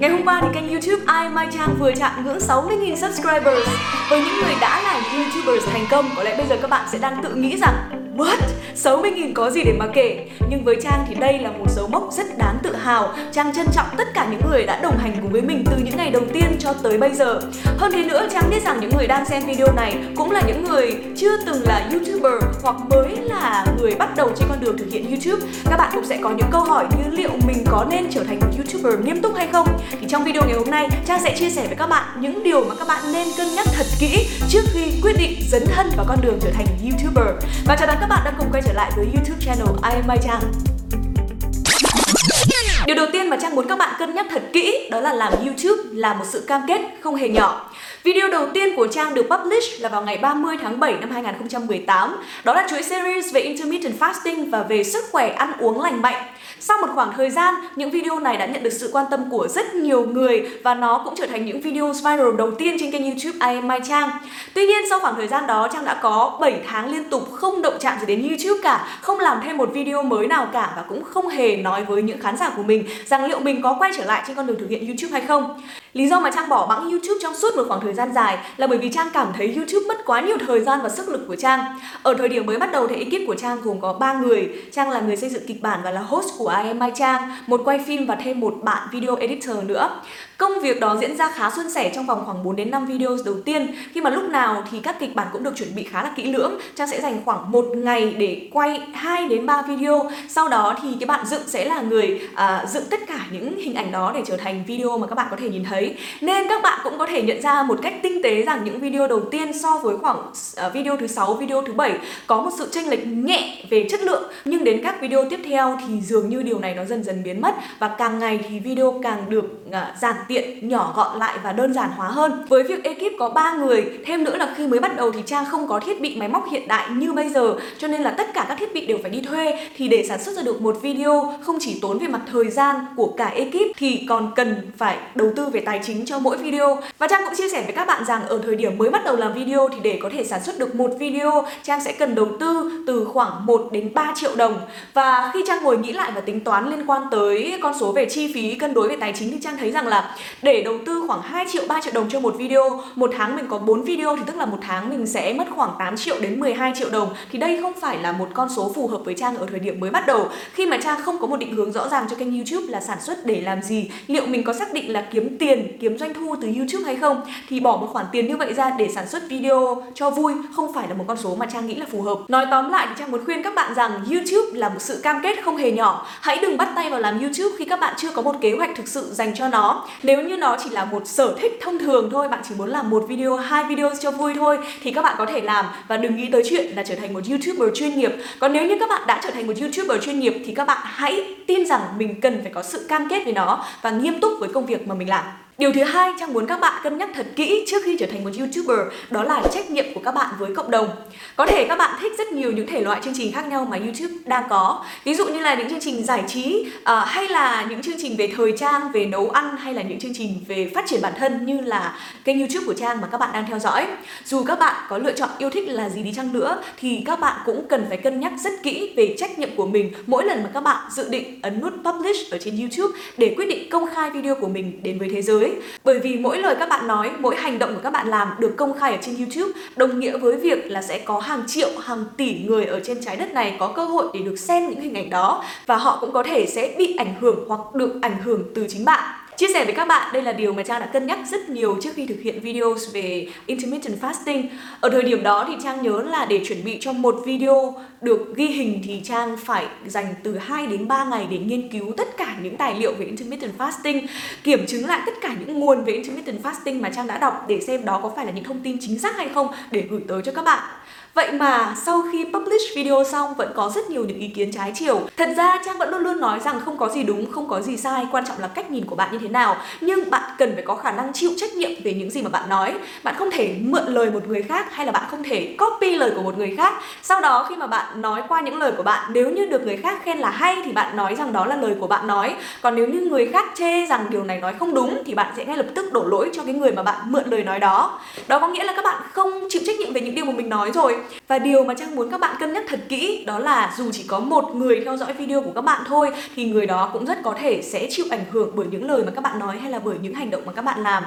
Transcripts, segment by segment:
Ngày hôm qua thì kênh YouTube I Mai Trang vừa chạm ngưỡng 60.000 subscribers. Với những người đã là YouTubers thành công, có lẽ bây giờ các bạn sẽ đang tự nghĩ rằng What? 60.000 có gì để mà kể? Nhưng với Trang thì đây là một dấu mốc rất đáng tự hào. Trang trân trọng tất cả những người đã đồng hành cùng với mình từ những ngày đầu tiên cho tới bây giờ. Hơn thế nữa, Trang biết rằng những người đang xem video này cũng là những người chưa từng là YouTuber hoặc mới là người bắt đầu trên con đường thực hiện YouTube. Các bạn cũng sẽ có những câu hỏi như liệu mình có nên trở thành một YouTuber nghiêm túc hay không? Thì trong video ngày hôm nay, Trang sẽ chia sẻ với các bạn những điều mà các bạn nên cân nhắc thật kỹ trước khi quyết định dấn thân vào con đường trở thành YouTuber Và chào đón các bạn đã cùng quay trở lại với YouTube channel I am Mai Trang Điều đầu tiên mà Trang muốn các bạn cân nhắc thật kỹ đó là làm YouTube là một sự cam kết, không hề nhỏ. Video đầu tiên của Trang được publish là vào ngày 30 tháng 7 năm 2018. Đó là chuỗi series về intermittent fasting và về sức khỏe ăn uống lành mạnh. Sau một khoảng thời gian, những video này đã nhận được sự quan tâm của rất nhiều người và nó cũng trở thành những video viral đầu tiên trên kênh YouTube I am Mai Trang. Tuy nhiên sau khoảng thời gian đó Trang đã có 7 tháng liên tục không động chạm gì đến YouTube cả, không làm thêm một video mới nào cả và cũng không hề nói với những khán giả của mình rằng liệu mình có quay trở lại trên con đường thực hiện YouTube hay không. Lý do mà Trang bỏ bẵng YouTube trong suốt một khoảng thời gian dài là bởi vì Trang cảm thấy YouTube mất quá nhiều thời gian và sức lực của Trang. Ở thời điểm mới bắt đầu thì ekip của Trang gồm có 3 người. Trang là người xây dựng kịch bản và là host của I am Mai Trang, một quay phim và thêm một bạn video editor nữa. Công việc đó diễn ra khá suôn sẻ trong vòng khoảng 4 đến 5 video đầu tiên khi mà lúc nào thì các kịch bản cũng được chuẩn bị khá là kỹ lưỡng. Trang sẽ dành khoảng một ngày để quay 2 đến 3 video. Sau đó thì cái bạn dựng sẽ là người à, dựng tất cả những hình ảnh đó để trở thành video mà các bạn có thể nhìn thấy. Nên các bạn cũng có thể nhận ra một cách tinh tế rằng những video đầu tiên so với khoảng uh, video thứ sáu, video thứ bảy có một sự chênh lệch nhẹ về chất lượng nhưng đến các video tiếp theo thì dường như như điều này nó dần dần biến mất và càng ngày thì video càng được uh, giản tiện, nhỏ gọn lại và đơn giản hóa hơn. Với việc ekip có 3 người, thêm nữa là khi mới bắt đầu thì Trang không có thiết bị máy móc hiện đại như bây giờ, cho nên là tất cả các thiết bị đều phải đi thuê thì để sản xuất ra được một video không chỉ tốn về mặt thời gian của cả ekip thì còn cần phải đầu tư về tài chính cho mỗi video. Và Trang cũng chia sẻ với các bạn rằng ở thời điểm mới bắt đầu làm video thì để có thể sản xuất được một video, Trang sẽ cần đầu tư từ khoảng 1 đến 3 triệu đồng. Và khi Trang ngồi nghĩ lại và tính toán liên quan tới con số về chi phí cân đối về tài chính thì Trang thấy rằng là để đầu tư khoảng 2 triệu 3 triệu đồng cho một video, một tháng mình có 4 video thì tức là một tháng mình sẽ mất khoảng 8 triệu đến 12 triệu đồng. Thì đây không phải là một con số phù hợp với Trang ở thời điểm mới bắt đầu. Khi mà Trang không có một định hướng rõ ràng cho kênh YouTube là sản xuất để làm gì, liệu mình có xác định là kiếm tiền, kiếm doanh thu từ YouTube hay không, thì bỏ một khoản tiền như vậy ra để sản xuất video cho vui không phải là một con số mà Trang nghĩ là phù hợp. Nói tóm lại thì Trang muốn khuyên các bạn rằng YouTube là một sự cam kết không hề nhỏ hãy đừng bắt tay vào làm YouTube khi các bạn chưa có một kế hoạch thực sự dành cho nó. Nếu như nó chỉ là một sở thích thông thường thôi, bạn chỉ muốn làm một video, hai video cho vui thôi, thì các bạn có thể làm. Và đừng nghĩ tới chuyện là trở thành một youtuber chuyên nghiệp. Còn nếu như các bạn đã trở thành một youtuber chuyên nghiệp, thì các bạn hãy tin rằng mình cần phải có sự cam kết với nó và nghiêm túc với công việc mà mình làm. Điều thứ hai Trang muốn các bạn cân nhắc thật kỹ trước khi trở thành một YouTuber đó là trách nhiệm của các bạn với cộng đồng. Có thể các bạn thích rất nhiều những thể loại chương trình khác nhau mà YouTube đang có. Ví dụ như là những chương trình giải trí uh, hay là những chương trình về thời trang, về nấu ăn hay là những chương trình về phát triển bản thân như là kênh YouTube của Trang mà các bạn đang theo dõi. Dù các bạn có lựa chọn yêu thích là gì đi chăng nữa thì các bạn cũng cần phải cân nhắc rất kỹ về trách nhiệm của mình mỗi lần mà các bạn dự định ấn nút publish ở trên YouTube để quyết định công khai video của mình đến với thế giới giới bởi vì mỗi lời các bạn nói, mỗi hành động của các bạn làm được công khai ở trên youtube, đồng nghĩa với việc là sẽ có hàng triệu, hàng tỷ người ở trên trái đất này có cơ hội để được xem những hình ảnh đó và họ cũng có thể sẽ bị ảnh hưởng hoặc được ảnh hưởng từ chính bạn. Chia sẻ với các bạn, đây là điều mà Trang đã cân nhắc rất nhiều trước khi thực hiện videos về intermittent fasting. Ở thời điểm đó thì Trang nhớ là để chuẩn bị cho một video được ghi hình thì Trang phải dành từ 2 đến 3 ngày để nghiên cứu tất cả những tài liệu về intermittent fasting, kiểm chứng lại tất cả những nguồn về intermittent fasting mà Trang đã đọc để xem đó có phải là những thông tin chính xác hay không để gửi tới cho các bạn. Vậy mà sau khi publish video xong vẫn có rất nhiều những ý kiến trái chiều. Thật ra Trang vẫn luôn luôn nói rằng không có gì đúng, không có gì sai, quan trọng là cách nhìn của bạn như thế nào. Nhưng bạn cần phải có khả năng chịu trách nhiệm về những gì mà bạn nói. Bạn không thể mượn lời một người khác hay là bạn không thể copy lời của một người khác. Sau đó khi mà bạn nói qua những lời của bạn, nếu như được người khác khen là hay thì bạn nói rằng đó là lời của bạn nói. Còn nếu như người khác chê rằng điều này nói không đúng thì bạn sẽ ngay lập tức đổ lỗi cho cái người mà bạn mượn lời nói đó. Đó có nghĩa là các bạn không chịu trách nhiệm về những điều mà mình nói rồi và điều mà Trang muốn các bạn cân nhắc thật kỹ đó là dù chỉ có một người theo dõi video của các bạn thôi, thì người đó cũng rất có thể sẽ chịu ảnh hưởng bởi những lời mà các bạn nói hay là bởi những hành động mà các bạn làm.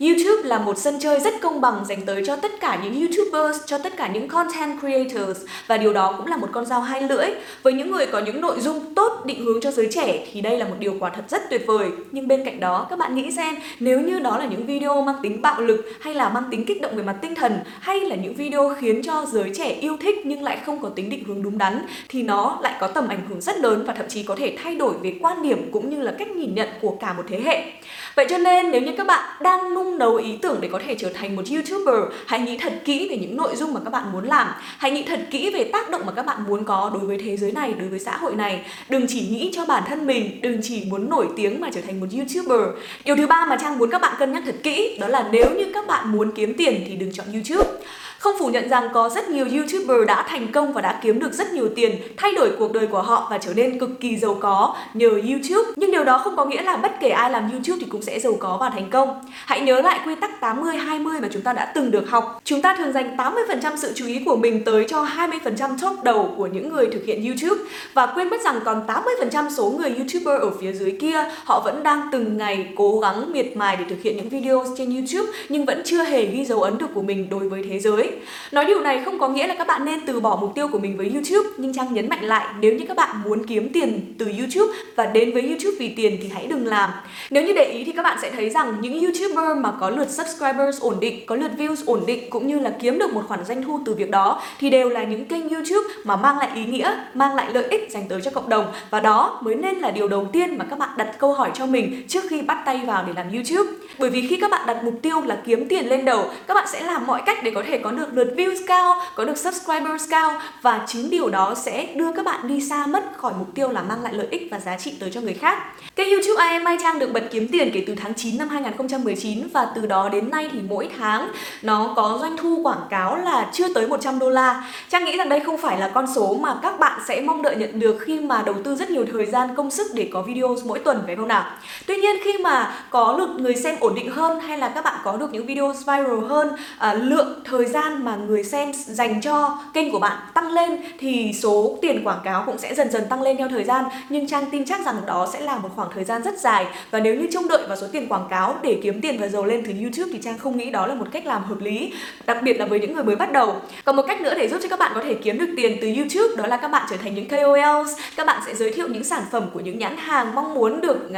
YouTube là một sân chơi rất công bằng dành tới cho tất cả những YouTubers, cho tất cả những content creators và điều đó cũng là một con dao hai lưỡi. Với những người có những nội dung tốt định hướng cho giới trẻ thì đây là một điều quả thật rất tuyệt vời. Nhưng bên cạnh đó các bạn nghĩ xem nếu như đó là những video mang tính bạo lực hay là mang tính kích động về mặt tinh thần hay là những video khiến cho giới trẻ yêu thích nhưng lại không có tính định hướng đúng đắn thì nó lại có tầm ảnh hưởng rất lớn và thậm chí có thể thay đổi về quan điểm cũng như là cách nhìn nhận của cả một thế hệ. Vậy cho nên nếu như các bạn đang nung nấu ý tưởng để có thể trở thành một YouTuber, hãy nghĩ thật kỹ về những nội dung mà các bạn muốn làm. Hãy nghĩ thật kỹ về tác động mà các bạn muốn có đối với thế giới này, đối với xã hội này. Đừng chỉ nghĩ cho bản thân mình, đừng chỉ muốn nổi tiếng mà trở thành một YouTuber. Điều thứ ba mà Trang muốn các bạn cân nhắc thật kỹ đó là nếu như các bạn muốn kiếm tiền thì đừng chọn YouTube. Không phủ nhận rằng có rất nhiều YouTuber đã thành công và đã kiếm được rất nhiều tiền, thay đổi cuộc đời của họ và trở nên cực kỳ giàu có nhờ YouTube. Nhưng điều đó không có nghĩa là bất kể ai làm YouTube thì cũng sẽ giàu có và thành công. Hãy nhớ lại quy tắc 80-20 mà chúng ta đã từng được học. Chúng ta thường dành 80% sự chú ý của mình tới cho 20% top đầu của những người thực hiện YouTube và quên mất rằng còn 80% số người YouTuber ở phía dưới kia họ vẫn đang từng ngày cố gắng miệt mài để thực hiện những video trên YouTube nhưng vẫn chưa hề ghi dấu ấn được của mình đối với thế giới. Nói điều này không có nghĩa là các bạn nên từ bỏ mục tiêu của mình với YouTube, nhưng Trang nhấn mạnh lại nếu như các bạn muốn kiếm tiền từ YouTube và đến với YouTube vì tiền thì hãy đừng làm. Nếu như để ý thì các bạn sẽ thấy rằng những YouTuber mà có lượt subscribers ổn định, có lượt views ổn định cũng như là kiếm được một khoản doanh thu từ việc đó thì đều là những kênh YouTube mà mang lại ý nghĩa, mang lại lợi ích dành tới cho cộng đồng và đó mới nên là điều đầu tiên mà các bạn đặt câu hỏi cho mình trước khi bắt tay vào để làm YouTube. Bởi vì khi các bạn đặt mục tiêu là kiếm tiền lên đầu, các bạn sẽ làm mọi cách để có thể có được lượt views cao, có được subscribers cao và chính điều đó sẽ đưa các bạn đi xa mất khỏi mục tiêu là mang lại lợi ích và giá trị tới cho người khác. Kênh YouTube I Mai Trang được bật kiếm tiền kể từ tháng 9 năm 2019 và từ đó đến nay thì mỗi tháng nó có doanh thu quảng cáo là chưa tới 100 đô la. Trang nghĩ rằng đây không phải là con số mà các bạn sẽ mong đợi nhận được khi mà đầu tư rất nhiều thời gian công sức để có video mỗi tuần phải không nào? Tuy nhiên khi mà có lượt người xem ổn định hơn hay là các bạn có được những video viral hơn, à, lượng thời gian mà người xem dành cho kênh của bạn tăng lên thì số tiền quảng cáo cũng sẽ dần dần tăng lên theo thời gian. Nhưng Trang tin chắc rằng đó sẽ là một khoảng thời gian rất dài. Và nếu như trông đợi vào số tiền quảng cáo để kiếm tiền và giàu lên từ YouTube thì Trang không nghĩ đó là một cách làm hợp lý đặc biệt là với những người mới bắt đầu. Còn một cách nữa để giúp cho các bạn có thể kiếm được tiền từ YouTube đó là các bạn trở thành những KOLs các bạn sẽ giới thiệu những sản phẩm của những nhãn hàng mong muốn được uh,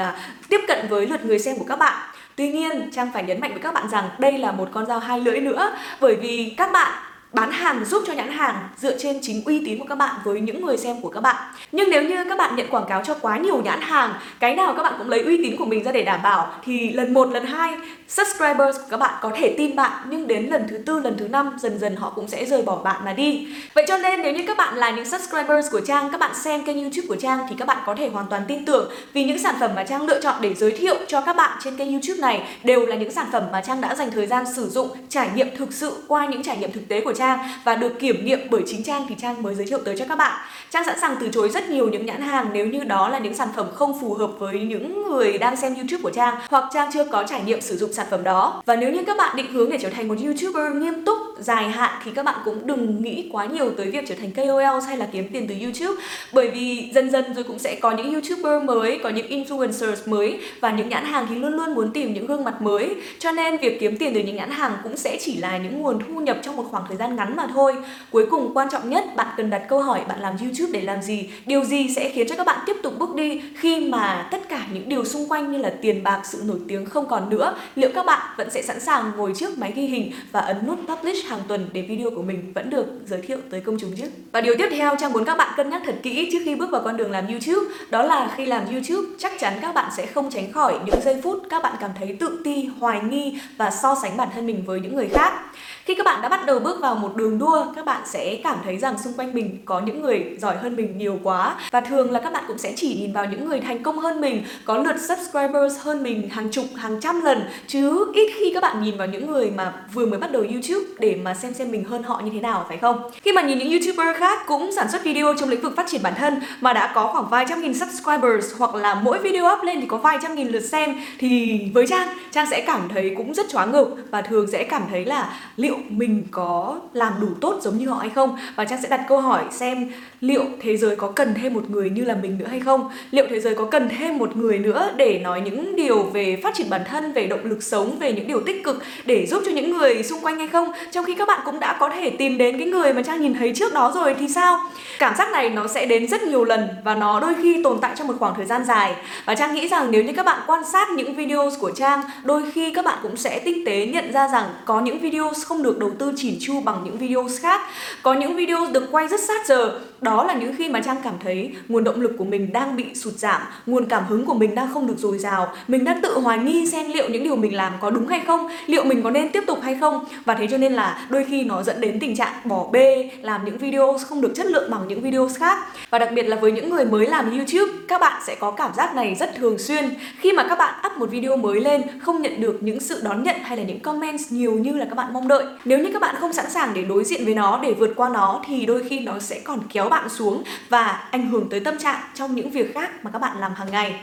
tiếp cận với lượt người xem của các bạn. Tuy nhiên, Trang phải nhấn mạnh với các bạn rằng đây là một con dao hai lưỡi nữa bởi vì các bạn bán hàng giúp cho nhãn hàng dựa trên chính uy tín của các bạn với những người xem của các bạn. Nhưng nếu như các bạn nhận quảng cáo cho quá nhiều nhãn hàng, cái nào các bạn cũng lấy uy tín của mình ra để đảm bảo thì lần một, lần hai subscribers của các bạn có thể tin bạn nhưng đến lần thứ tư, lần thứ năm dần dần họ cũng sẽ rời bỏ bạn mà đi. Vậy cho nên nếu như các bạn là những subscribers của Trang, các bạn xem kênh YouTube của Trang thì các bạn có thể hoàn toàn tin tưởng vì những sản phẩm mà Trang lựa chọn để giới thiệu cho các bạn trên kênh YouTube này đều là những sản phẩm mà Trang đã dành thời gian sử dụng, trải nghiệm thực sự qua những trải nghiệm thực tế của Trang và được kiểm nghiệm bởi chính Trang thì Trang mới giới thiệu tới cho các bạn. Trang sẵn sàng từ chối rất nhiều những nhãn hàng nếu như đó là những sản phẩm không phù hợp với những người đang xem YouTube của Trang hoặc Trang chưa có trải nghiệm sử dụng sản phẩm đó. Và nếu như các bạn định hướng để trở thành một YouTuber nghiêm túc, dài hạn thì các bạn cũng đừng nghĩ quá nhiều tới việc trở thành KOL hay là kiếm tiền từ YouTube bởi vì dần dần rồi cũng sẽ có những YouTuber mới, có những influencers mới và những nhãn hàng thì luôn luôn muốn tìm những gương mặt mới. Cho nên việc kiếm tiền từ những nhãn hàng cũng sẽ chỉ là những nguồn thu nhập trong một khoảng thời gian ngắn mà thôi. Cuối cùng quan trọng nhất bạn cần đặt câu hỏi bạn làm YouTube để làm gì, điều gì sẽ khiến cho các bạn tiếp tục bước đi khi mà tất cả những điều xung quanh như là tiền bạc, sự nổi tiếng không còn nữa. Liệu các bạn vẫn sẽ sẵn sàng ngồi trước máy ghi hình và ấn nút publish hàng tuần để video của mình vẫn được giới thiệu tới công chúng chứ? Và điều tiếp theo Trang muốn các bạn cân nhắc thật kỹ trước khi bước vào con đường làm YouTube đó là khi làm YouTube chắc chắn các bạn sẽ không tránh khỏi những giây phút các bạn cảm thấy tự ti, hoài nghi và so sánh bản thân mình với những người khác. Khi các bạn đã bắt đầu bước vào một đường đua, các bạn sẽ cảm thấy rằng xung quanh mình có những người giỏi hơn mình nhiều quá và thường là các bạn cũng sẽ chỉ nhìn vào những người thành công hơn mình, có lượt subscribers hơn mình hàng chục, hàng trăm lần chứ ít khi các bạn nhìn vào những người mà vừa mới bắt đầu YouTube để mà xem xem mình hơn họ như thế nào phải không? Khi mà nhìn những YouTuber khác cũng sản xuất video trong lĩnh vực phát triển bản thân mà đã có khoảng vài trăm nghìn subscribers hoặc là mỗi video up lên thì có vài trăm nghìn lượt xem thì với Trang, Trang sẽ cảm thấy cũng rất choáng ngợp và thường sẽ cảm thấy là liệu mình có làm đủ tốt giống như họ hay không? Và Trang sẽ đặt câu hỏi xem liệu thế giới có cần thêm một người như là mình nữa hay không? Liệu thế giới có cần thêm một người nữa để nói những điều về phát triển bản thân, về động lực sống, về những điều tích cực để giúp cho những người xung quanh hay không? Trong khi các bạn cũng đã có thể tìm đến cái người mà Trang nhìn thấy trước đó rồi thì sao? Cảm giác này nó sẽ đến rất nhiều lần và nó đôi khi tồn tại trong một khoảng thời gian dài. Và Trang nghĩ rằng nếu như các bạn quan sát những video của Trang, đôi khi các bạn cũng sẽ tinh tế nhận ra rằng có những video không được đầu tư chỉn chu bằng những video khác. Có những video được quay rất sát giờ đó là những khi mà Trang cảm thấy nguồn động lực của mình đang bị sụt giảm, nguồn cảm hứng của mình đang không được dồi dào. Mình đang tự hoài nghi xem liệu những điều mình làm có đúng hay không, liệu mình có nên tiếp tục hay không. Và thế cho nên là đôi khi nó dẫn đến tình trạng bỏ bê, làm những video không được chất lượng bằng những video khác. Và đặc biệt là với những người mới làm YouTube, các bạn sẽ có cảm giác này rất thường xuyên. Khi mà các bạn up một video mới lên, không nhận được những sự đón nhận hay là những comments nhiều như là các bạn mong đợi. Nếu như các bạn không sẵn sàng để đối diện với nó, để vượt qua nó, thì đôi khi nó sẽ còn kéo bạn xuống và ảnh hưởng tới tâm trạng trong những việc khác mà các bạn làm hàng ngày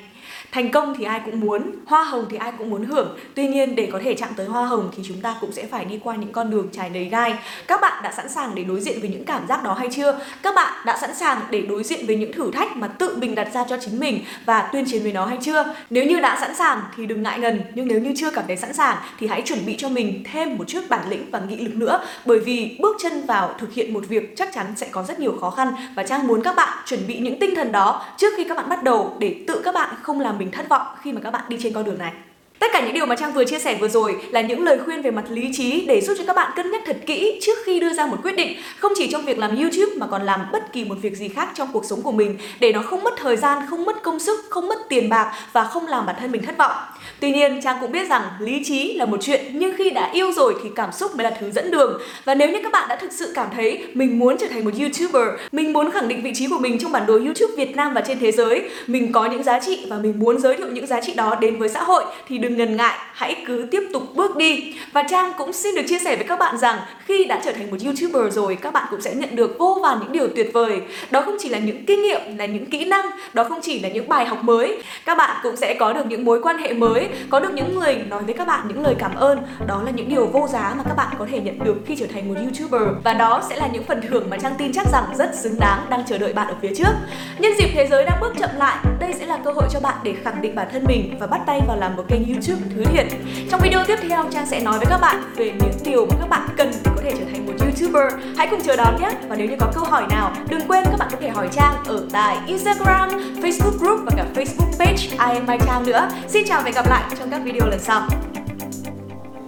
thành công thì ai cũng muốn, hoa hồng thì ai cũng muốn hưởng. Tuy nhiên, để có thể chạm tới hoa hồng thì chúng ta cũng sẽ phải đi qua những con đường trải đầy gai. Các bạn đã sẵn sàng để đối diện với những cảm giác đó hay chưa? Các bạn đã sẵn sàng để đối diện với những thử thách mà tự mình đặt ra cho chính mình và tuyên chiến với nó hay chưa? Nếu như đã sẵn sàng thì đừng ngại ngần, nhưng nếu như chưa cảm thấy sẵn sàng thì hãy chuẩn bị cho mình thêm một chút bản lĩnh và nghị lực nữa. Bởi vì bước chân vào thực hiện một việc chắc chắn sẽ có rất nhiều khó khăn và trang muốn các bạn chuẩn bị những tinh thần đó trước khi các bạn bắt đầu để tự các bạn không làm mình thất vọng khi mà các bạn đi trên con đường này Tất cả những điều mà Trang vừa chia sẻ vừa rồi là những lời khuyên về mặt lý trí để giúp cho các bạn cân nhắc thật kỹ trước khi đưa ra một quyết định, không chỉ trong việc làm YouTube mà còn làm bất kỳ một việc gì khác trong cuộc sống của mình để nó không mất thời gian, không mất công sức, không mất tiền bạc và không làm bản thân mình thất vọng. Tuy nhiên, Trang cũng biết rằng lý trí là một chuyện nhưng khi đã yêu rồi thì cảm xúc mới là thứ dẫn đường. Và nếu như các bạn đã thực sự cảm thấy mình muốn trở thành một YouTuber, mình muốn khẳng định vị trí của mình trong bản đồ YouTube Việt Nam và trên thế giới, mình có những giá trị và mình muốn giới thiệu những giá trị đó đến với xã hội thì đừng ngần ngại, hãy cứ tiếp tục bước đi. Và Trang cũng xin được chia sẻ với các bạn rằng khi đã trở thành một YouTuber rồi, các bạn cũng sẽ nhận được vô vàn những điều tuyệt vời. Đó không chỉ là những kinh nghiệm, là những kỹ năng, đó không chỉ là những bài học mới. Các bạn cũng sẽ có được những mối quan hệ mới, có được những người nói với các bạn những lời cảm ơn. Đó là những điều vô giá mà các bạn có thể nhận được khi trở thành một YouTuber. Và đó sẽ là những phần thưởng mà Trang tin chắc rằng rất xứng đáng đang chờ đợi bạn ở phía trước. Nhân dịp thế giới đang bước chậm lại, đây sẽ là cơ hội cho bạn để khẳng định bản thân mình và bắt tay vào làm một kênh YouTube Thứ Thiện. Trong video tiếp theo Trang sẽ nói với các bạn về những điều mà các bạn cần để có thể trở thành một YouTuber. Hãy cùng chờ đón nhé. Và nếu như có câu hỏi nào, đừng quên các bạn có thể hỏi Trang ở tại Instagram, Facebook group và cả Facebook page I am my Trang nữa. Xin chào và hẹn gặp lại lại trong các video lần sau.